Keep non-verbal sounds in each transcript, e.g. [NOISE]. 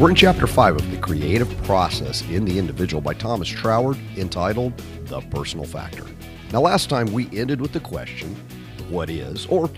We're in chapter 5 of The Creative Process in the Individual by Thomas Troward, entitled The Personal Factor. Now, last time we ended with the question what is, or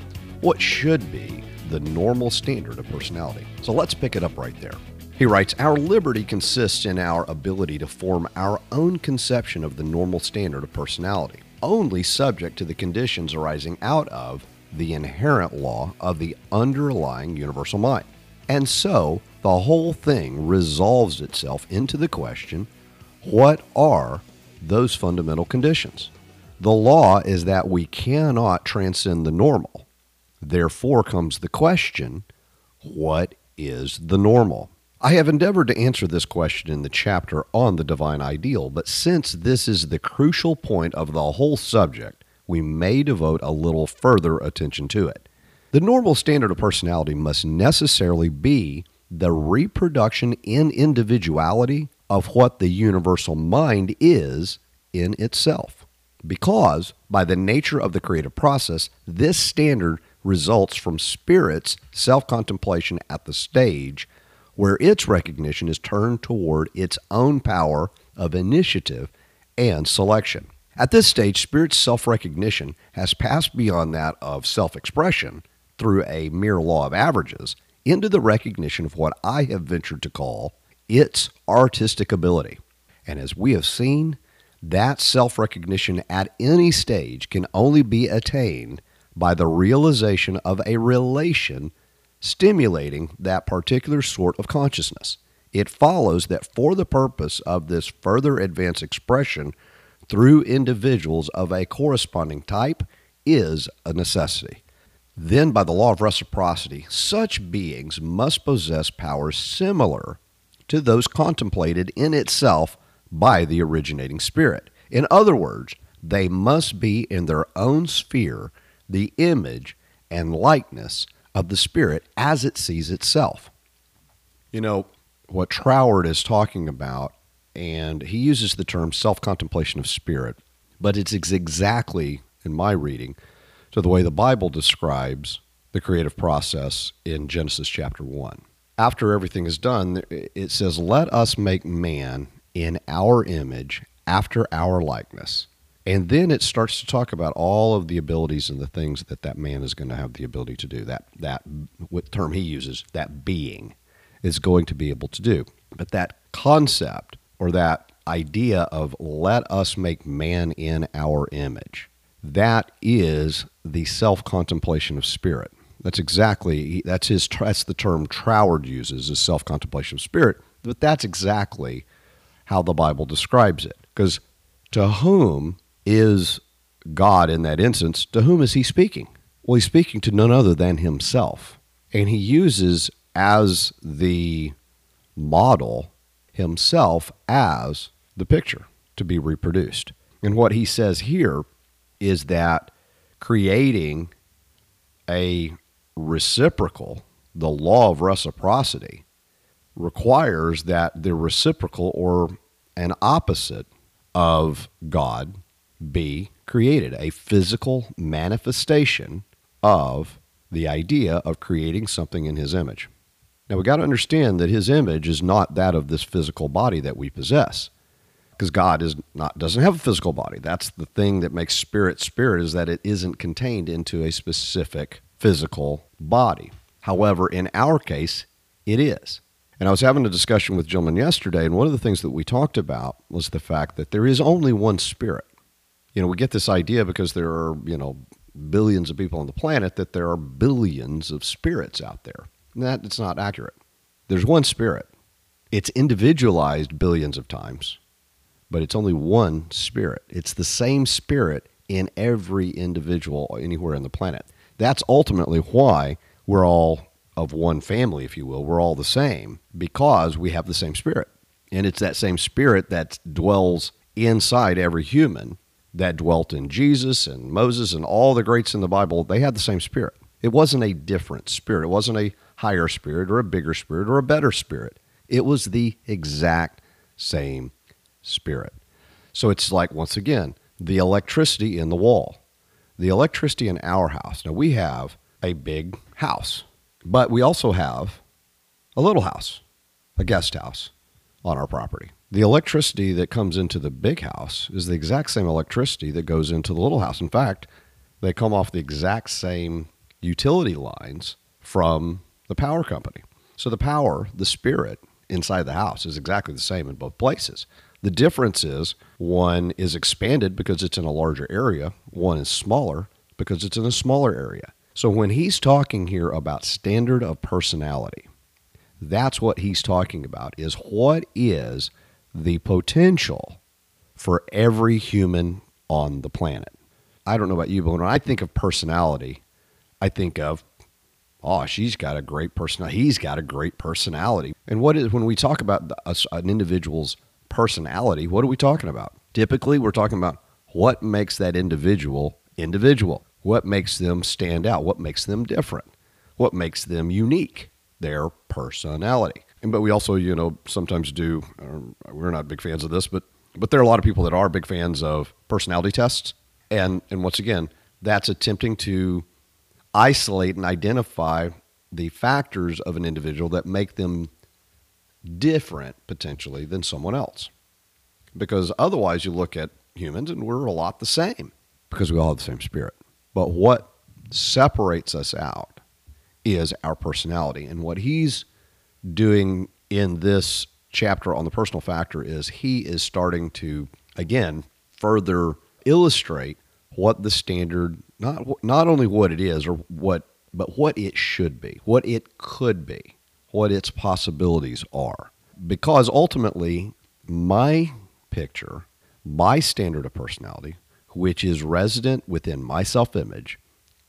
what should be, the normal standard of personality? So let's pick it up right there. He writes Our liberty consists in our ability to form our own conception of the normal standard of personality, only subject to the conditions arising out of the inherent law of the underlying universal mind. And so, the whole thing resolves itself into the question what are those fundamental conditions? The law is that we cannot transcend the normal. Therefore comes the question what is the normal? I have endeavored to answer this question in the chapter on the divine ideal, but since this is the crucial point of the whole subject, we may devote a little further attention to it. The normal standard of personality must necessarily be the reproduction in individuality of what the universal mind is in itself. Because, by the nature of the creative process, this standard results from spirit's self contemplation at the stage where its recognition is turned toward its own power of initiative and selection. At this stage, spirit's self recognition has passed beyond that of self expression through a mere law of averages into the recognition of what I have ventured to call its artistic ability. And as we have seen, that self recognition at any stage can only be attained by the realization of a relation stimulating that particular sort of consciousness. It follows that for the purpose of this further advanced expression through individuals of a corresponding type is a necessity. Then, by the law of reciprocity, such beings must possess powers similar to those contemplated in itself by the originating spirit. In other words, they must be in their own sphere the image and likeness of the spirit as it sees itself. You know, what Troward is talking about, and he uses the term self contemplation of spirit, but it's exactly, in my reading, to the way the Bible describes the creative process in Genesis chapter 1. After everything is done, it says, Let us make man in our image after our likeness. And then it starts to talk about all of the abilities and the things that that man is going to have the ability to do. That that what term he uses, that being, is going to be able to do. But that concept or that idea of let us make man in our image, that is the self contemplation of spirit. That's exactly that's his that's the term Troward uses is self contemplation of spirit. But that's exactly how the Bible describes it. Because to whom is God in that instance, to whom is he speaking? Well, he's speaking to none other than himself. And he uses as the model himself as the picture to be reproduced. And what he says here is that creating a reciprocal, the law of reciprocity, requires that the reciprocal or an opposite of God be created, a physical manifestation of the idea of creating something in his image. Now we got to understand that his image is not that of this physical body that we possess. Because God is not doesn't have a physical body. That's the thing that makes spirit spirit is that it isn't contained into a specific physical body. However, in our case, it is. And I was having a discussion with gentlemen yesterday, and one of the things that we talked about was the fact that there is only one spirit you know, we get this idea because there are, you know, billions of people on the planet that there are billions of spirits out there. And that it's not accurate. There's one spirit. It's individualized billions of times, but it's only one spirit. It's the same spirit in every individual anywhere on the planet. That's ultimately why we're all of one family, if you will. We're all the same because we have the same spirit. And it's that same spirit that dwells inside every human that dwelt in Jesus and Moses and all the greats in the Bible, they had the same spirit. It wasn't a different spirit. It wasn't a higher spirit or a bigger spirit or a better spirit. It was the exact same spirit. So it's like, once again, the electricity in the wall, the electricity in our house. Now, we have a big house, but we also have a little house. a guest house on our property. The electricity that comes into the big house is the exact same electricity that goes into the little house. In fact, they come off the exact same utility lines from the power company. So the power, the spirit inside the house is exactly the same in both places. The difference is one is expanded because it's in a larger area, one is smaller because it's in a smaller area. So when he's talking here about standard of personality, that's what he's talking about is what is the potential for every human on the planet. I don't know about you, but when I think of personality, I think of oh, she's got a great personality. He's got a great personality. And what is when we talk about the, an individual's personality, what are we talking about? Typically, we're talking about what makes that individual individual. What makes them stand out? What makes them different? What makes them unique? Their personality. And but we also, you know, sometimes do. Uh, we're not big fans of this, but but there are a lot of people that are big fans of personality tests. And and once again, that's attempting to isolate and identify the factors of an individual that make them different potentially than someone else. Because otherwise, you look at humans and we're a lot the same because we all have the same spirit. But what separates us out is our personality. And what he's doing in this chapter on the personal factor is he is starting to, again, further illustrate what the standard not not only what it is or what but what it should be, what it could be, what its possibilities are. Because ultimately, my picture, my standard of personality, which is resident within my self image,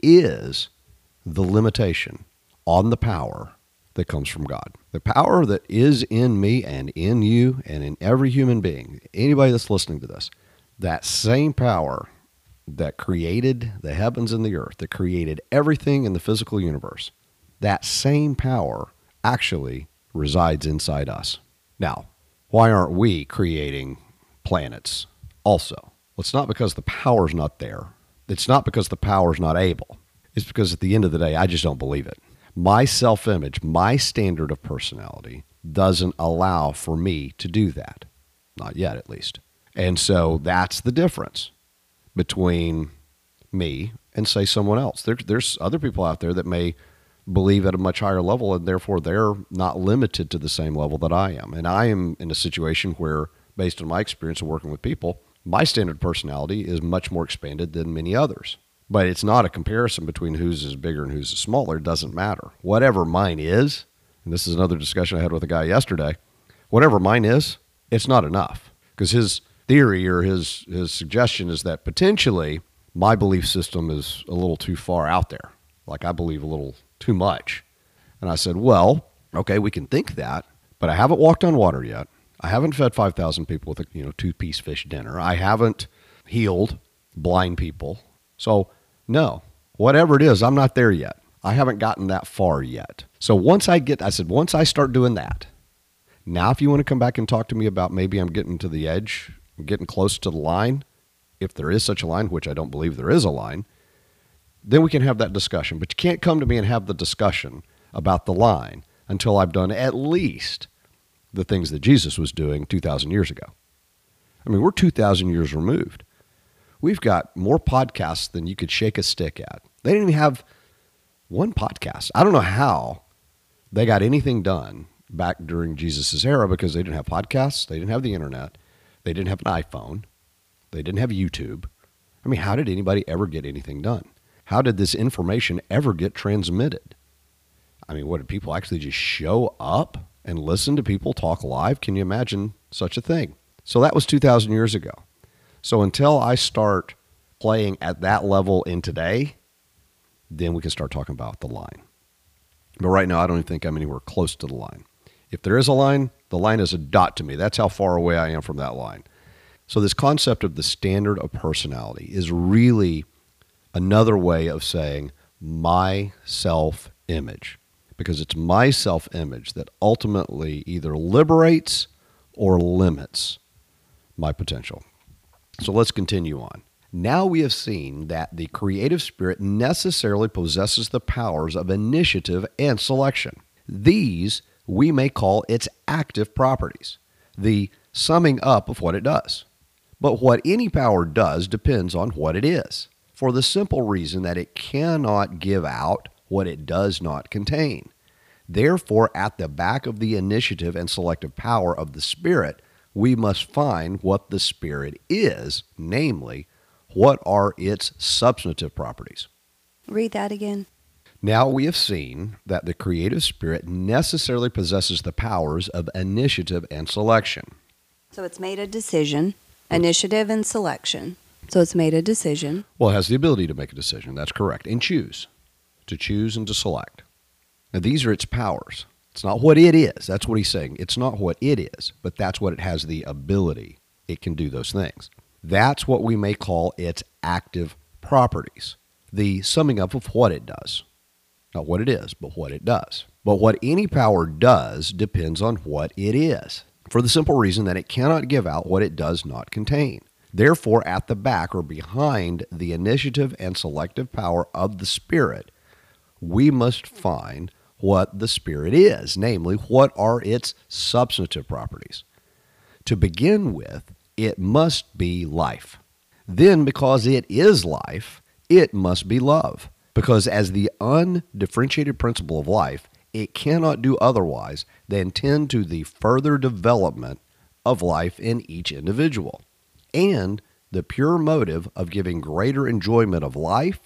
is the limitation on the power that comes from God. The power that is in me and in you and in every human being, anybody that's listening to this, that same power that created the heavens and the earth, that created everything in the physical universe, that same power actually resides inside us. Now, why aren't we creating planets also? Well, it's not because the power's not there. It's not because the power's not able. It's because at the end of the day, I just don't believe it. My self image, my standard of personality doesn't allow for me to do that. Not yet, at least. And so that's the difference between me and say someone else. There, there's other people out there that may believe at a much higher level and therefore they're not limited to the same level that I am. And I am in a situation where, based on my experience of working with people, my standard personality is much more expanded than many others. But it's not a comparison between whose is bigger and whose is smaller. It doesn't matter. Whatever mine is, and this is another discussion I had with a guy yesterday, whatever mine is, it's not enough because his theory or his his suggestion is that potentially my belief system is a little too far out there. Like I believe a little too much. And I said, "Well, okay, we can think that, but I haven't walked on water yet. I haven't fed 5,000 people with a, you know, two-piece fish dinner. I haven't healed blind people. So, no. Whatever it is, I'm not there yet. I haven't gotten that far yet. So once I get I said once I start doing that, now if you want to come back and talk to me about maybe I'm getting to the edge getting close to the line, if there is such a line, which I don't believe there is a line, then we can have that discussion. But you can't come to me and have the discussion about the line until I've done at least the things that Jesus was doing 2,000 years ago. I mean, we're 2,000 years removed. We've got more podcasts than you could shake a stick at. They didn't even have one podcast. I don't know how they got anything done back during Jesus' era because they didn't have podcasts, they didn't have the internet, they didn't have an iPhone. They didn't have YouTube. I mean, how did anybody ever get anything done? How did this information ever get transmitted? I mean, what did people actually just show up and listen to people talk live? Can you imagine such a thing? So that was 2,000 years ago. So until I start playing at that level in today, then we can start talking about the line. But right now, I don't even think I'm anywhere close to the line. If there is a line, the line is a dot to me. That's how far away I am from that line. So, this concept of the standard of personality is really another way of saying my self image, because it's my self image that ultimately either liberates or limits my potential. So, let's continue on. Now we have seen that the creative spirit necessarily possesses the powers of initiative and selection. These we may call its active properties, the summing up of what it does. But what any power does depends on what it is, for the simple reason that it cannot give out what it does not contain. Therefore, at the back of the initiative and selective power of the Spirit, we must find what the Spirit is, namely, what are its substantive properties. Read that again. Now we have seen that the creative spirit necessarily possesses the powers of initiative and selection. So it's made a decision, initiative and selection. So it's made a decision. Well, it has the ability to make a decision, that's correct, and choose, to choose and to select. Now, these are its powers. It's not what it is. That's what he's saying. It's not what it is, but that's what it has the ability. It can do those things. That's what we may call its active properties, the summing up of what it does. Not what it is, but what it does. But what any power does depends on what it is, for the simple reason that it cannot give out what it does not contain. Therefore, at the back or behind the initiative and selective power of the Spirit, we must find what the Spirit is, namely, what are its substantive properties. To begin with, it must be life. Then, because it is life, it must be love. Because as the undifferentiated principle of life, it cannot do otherwise than tend to the further development of life in each individual. And the pure motive of giving greater enjoyment of life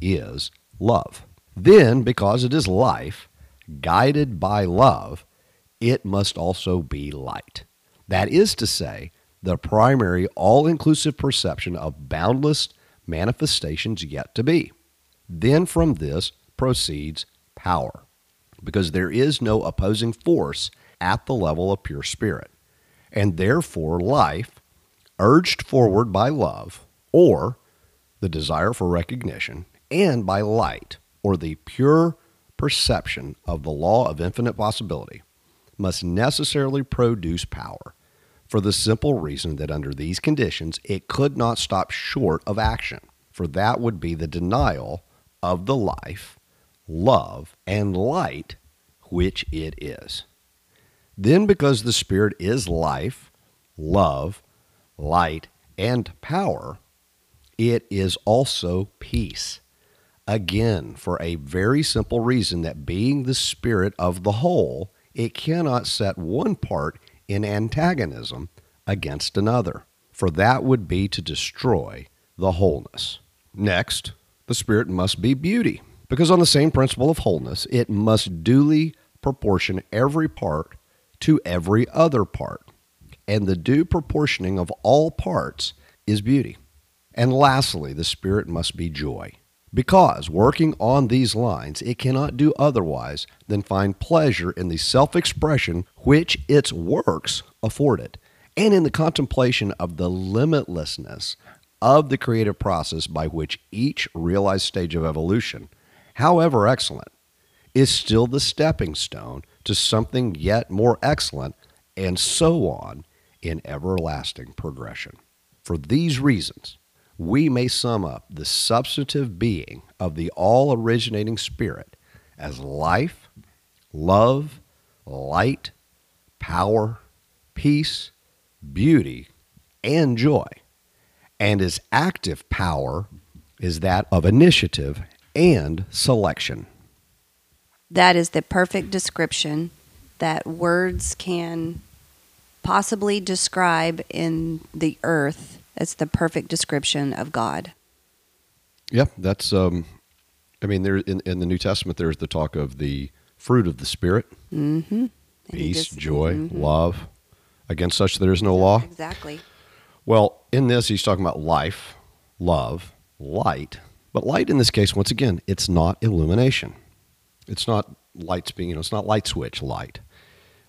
is love. Then, because it is life, guided by love, it must also be light. That is to say, the primary all inclusive perception of boundless manifestations yet to be. Then from this proceeds power, because there is no opposing force at the level of pure spirit. And therefore, life, urged forward by love, or the desire for recognition, and by light, or the pure perception of the law of infinite possibility, must necessarily produce power for the simple reason that under these conditions it could not stop short of action, for that would be the denial of the life, love, and light which it is. Then, because the Spirit is life, love, light, and power, it is also peace. Again, for a very simple reason that being the Spirit of the whole, it cannot set one part in antagonism against another, for that would be to destroy the wholeness. Next, the Spirit must be beauty, because on the same principle of wholeness, it must duly proportion every part to every other part, and the due proportioning of all parts is beauty. And lastly, the Spirit must be joy. Because, working on these lines, it cannot do otherwise than find pleasure in the self expression which its works afforded, and in the contemplation of the limitlessness of the creative process by which each realized stage of evolution, however excellent, is still the stepping stone to something yet more excellent, and so on in everlasting progression. For these reasons, we may sum up the substantive being of the all originating Spirit as life, love, light, power, peace, beauty, and joy and his active power is that of initiative and selection. That is the perfect description that words can possibly describe in the earth. It's the perfect description of God. Yeah, that's. Um, I mean, there in, in the New Testament, there's the talk of the fruit of the Spirit: mm-hmm. peace, just, joy, mm-hmm. love. Against such there is no law. Exactly. Well, in this, he's talking about life, love, light. But light in this case, once again, it's not illumination. It's not lights being, you know, it's not light switch light.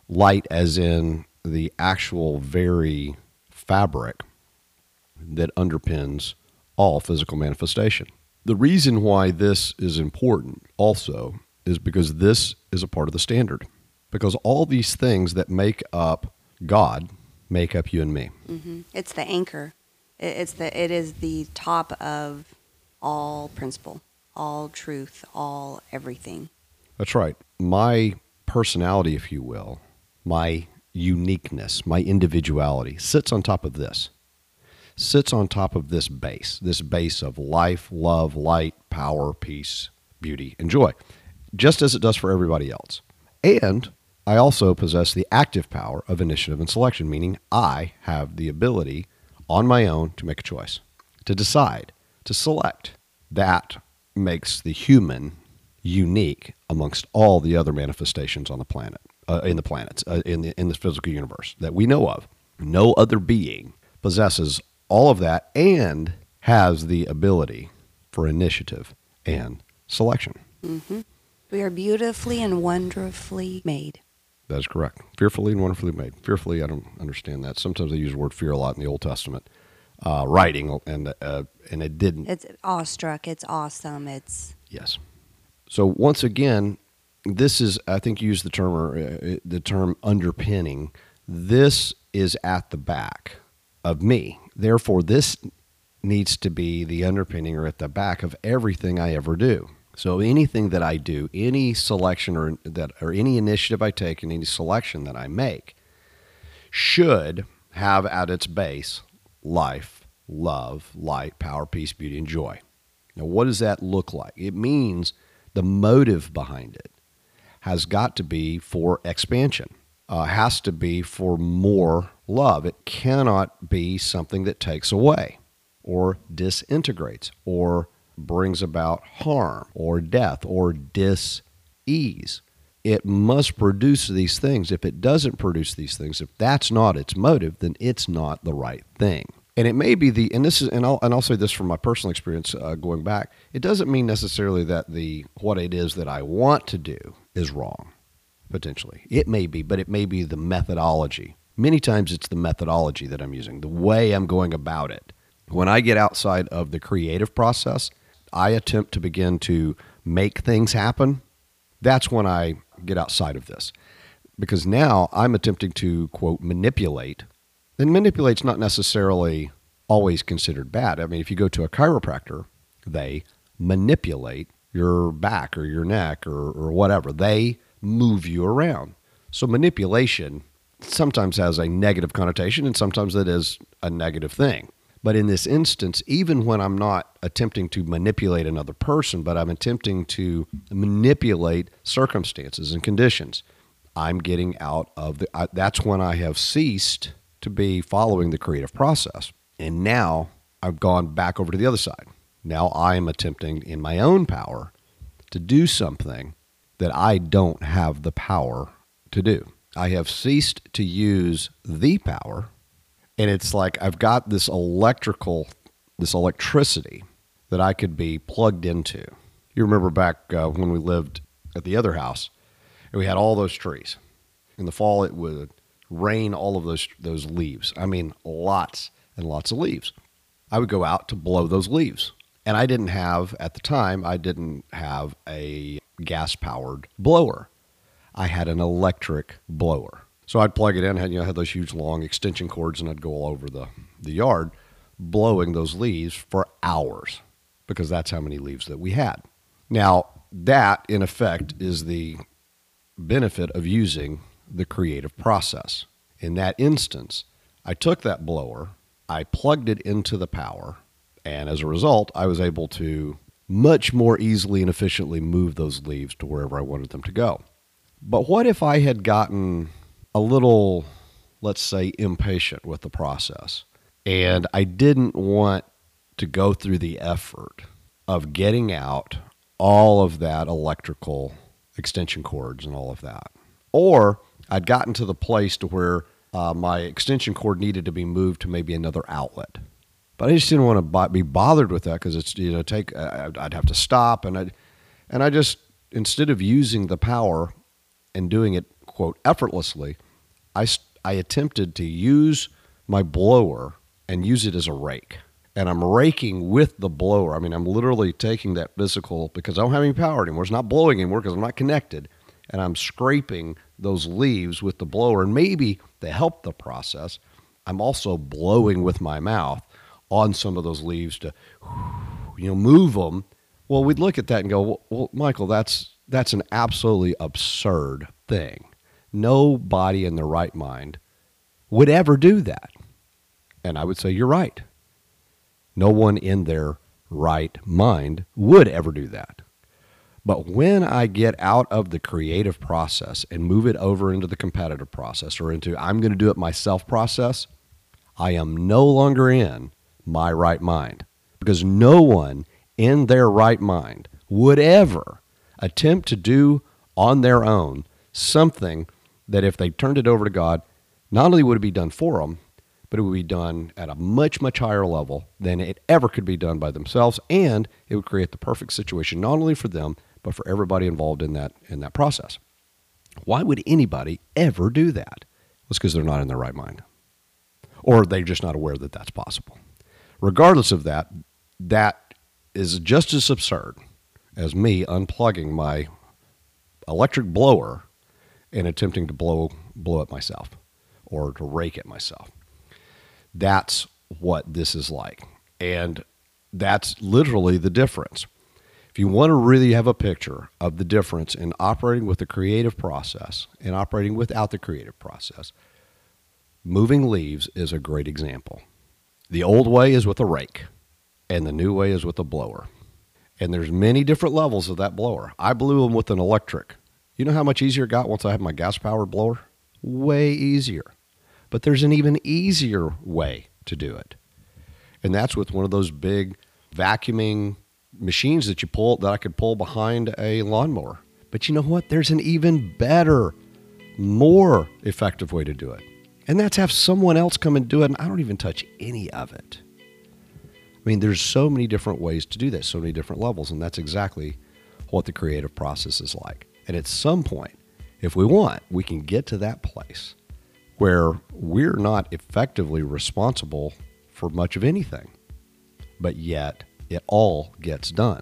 Light as in the actual very fabric that underpins all physical manifestation. The reason why this is important also is because this is a part of the standard. Because all these things that make up God, make up you and me. Mm-hmm. It's the anchor. It's the it is the top of all principle, all truth, all everything. That's right. My personality, if you will, my uniqueness, my individuality sits on top of this. Sits on top of this base, this base of life, love, light, power, peace, beauty, and joy, just as it does for everybody else. And I also possess the active power of initiative and selection, meaning I have the ability on my own to make a choice, to decide, to select. That makes the human unique amongst all the other manifestations on the planet, uh, in the planets, uh, in the in the physical universe that we know of. No other being possesses all of that and has the ability for initiative and selection. Mm-hmm. We are beautifully and wonderfully made. That is correct. Fearfully and wonderfully made. Fearfully, I don't understand that. Sometimes they use the word fear a lot in the Old Testament uh, writing, and uh, and it didn't. It's awestruck. It's awesome. It's yes. So once again, this is I think you use the term or uh, the term underpinning. This is at the back of me. Therefore, this needs to be the underpinning or at the back of everything I ever do. So anything that I do, any selection or that or any initiative I take and any selection that I make should have at its base life, love, light, power, peace, beauty, and joy. Now, what does that look like? It means the motive behind it has got to be for expansion, uh, has to be for more love. It cannot be something that takes away or disintegrates or brings about harm or death or dis ease. It must produce these things. If it doesn't produce these things, if that's not its motive, then it's not the right thing. And it may be the, and this is, and I'll, and I'll say this from my personal experience uh, going back. It doesn't mean necessarily that the what it is that I want to do is wrong. Potentially, it may be, but it may be the methodology. Many times, it's the methodology that I'm using, the way I'm going about it. When I get outside of the creative process, I attempt to begin to make things happen. That's when I get outside of this, because now I'm attempting to quote manipulate and manipulate's not necessarily always considered bad. I mean, if you go to a chiropractor, they manipulate your back or your neck or, or whatever. They move you around. So manipulation sometimes has a negative connotation and sometimes it is a negative thing. But in this instance, even when I'm not attempting to manipulate another person, but I'm attempting to manipulate circumstances and conditions, I'm getting out of the. I, that's when I have ceased to be following the creative process. And now I've gone back over to the other side. Now I am attempting in my own power to do something that I don't have the power to do. I have ceased to use the power. And it's like I've got this electrical, this electricity that I could be plugged into. You remember back uh, when we lived at the other house and we had all those trees. In the fall, it would rain all of those those leaves. I mean, lots and lots of leaves. I would go out to blow those leaves. And I didn't have at the time, I didn't have a gas powered blower. I had an electric blower. So I'd plug it in, had you know, had those huge long extension cords, and I'd go all over the, the yard blowing those leaves for hours because that's how many leaves that we had. Now, that in effect is the benefit of using the creative process. In that instance, I took that blower, I plugged it into the power, and as a result, I was able to much more easily and efficiently move those leaves to wherever I wanted them to go. But what if I had gotten a little, let's say, impatient with the process and I didn't want to go through the effort of getting out all of that electrical extension cords and all of that? Or I'd gotten to the place to where uh, my extension cord needed to be moved to maybe another outlet. But I just didn't want to be bothered with that because it's you know take I'd have to stop and I and I just instead of using the power and doing it quote effortlessly, I I attempted to use my blower and use it as a rake. And I'm raking with the blower. I mean, I'm literally taking that physical because I don't have any power anymore. It's not blowing anymore because I'm not connected and I'm scraping those leaves with the blower. And maybe to help the process, I'm also blowing with my mouth on some of those leaves to, you know, move them. Well, we'd look at that and go, well, Michael, that's that's an absolutely absurd thing. Nobody in their right mind would ever do that. And I would say, you're right. No one in their right mind would ever do that. But when I get out of the creative process and move it over into the competitive process or into I'm going to do it myself process, I am no longer in my right mind because no one in their right mind would ever attempt to do on their own something that if they turned it over to God, not only would it be done for them, but it would be done at a much, much higher level than it ever could be done by themselves. And it would create the perfect situation, not only for them, but for everybody involved in that, in that process. Why would anybody ever do that? It's because they're not in their right mind. Or they're just not aware that that's possible. Regardless of that, that is just as absurd as me unplugging my electric blower and attempting to blow blow it myself or to rake it myself. That's what this is like. And that's literally the difference. If you want to really have a picture of the difference in operating with the creative process and operating without the creative process, moving leaves is a great example. The old way is with a rake, and the new way is with a blower. And there's many different levels of that blower. I blew them with an electric. You know how much easier it got once I had my gas powered blower? Way easier. But there's an even easier way to do it. And that's with one of those big vacuuming machines that you pull that I could pull behind a lawnmower. But you know what? There's an even better, more effective way to do it. And that's have someone else come and do it and I don't even touch any of it. I mean, there's so many different ways to do that, so many different levels, and that's exactly what the creative process is like. And at some point, if we want, we can get to that place where we're not effectively responsible for much of anything, but yet it all gets done.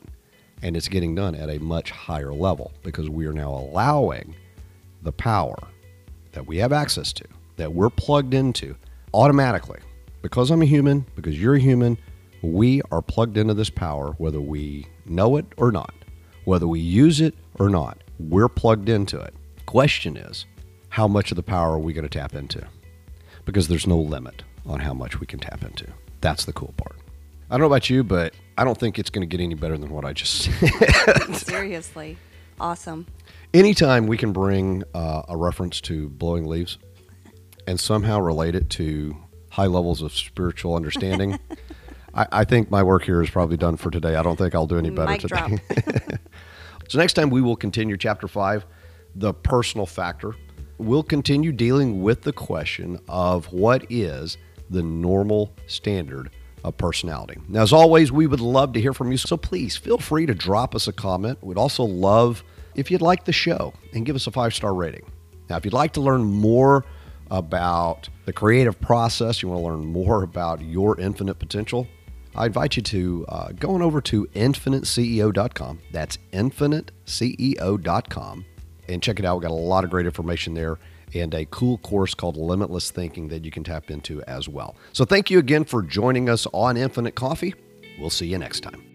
And it's getting done at a much higher level because we are now allowing the power that we have access to, that we're plugged into automatically. Because I'm a human, because you're a human, we are plugged into this power whether we know it or not, whether we use it or not. We're plugged into it. Question is, how much of the power are we going to tap into? Because there's no limit on how much we can tap into. That's the cool part. I don't know about you, but I don't think it's going to get any better than what I just [LAUGHS] said. Seriously. Awesome. Anytime we can bring uh, a reference to blowing leaves and somehow relate it to high levels of spiritual understanding, [LAUGHS] I, I, think my work here is probably done for today. I don't think I'll do any better Mic today. [LAUGHS] so next time we will continue chapter five, the personal factor we'll continue dealing with the question of what is the normal standard of personality. Now, as always, we would love to hear from you, so please feel free to drop us a comment. We'd also love if you'd like the show and give us a five star rating. Now, if you'd like to learn more about the creative process, you want to learn more about your infinite potential, I invite you to uh, go on over to infiniteceo.com. That's infiniteceo.com and check it out. We've got a lot of great information there and a cool course called Limitless Thinking that you can tap into as well. So thank you again for joining us on Infinite Coffee. We'll see you next time.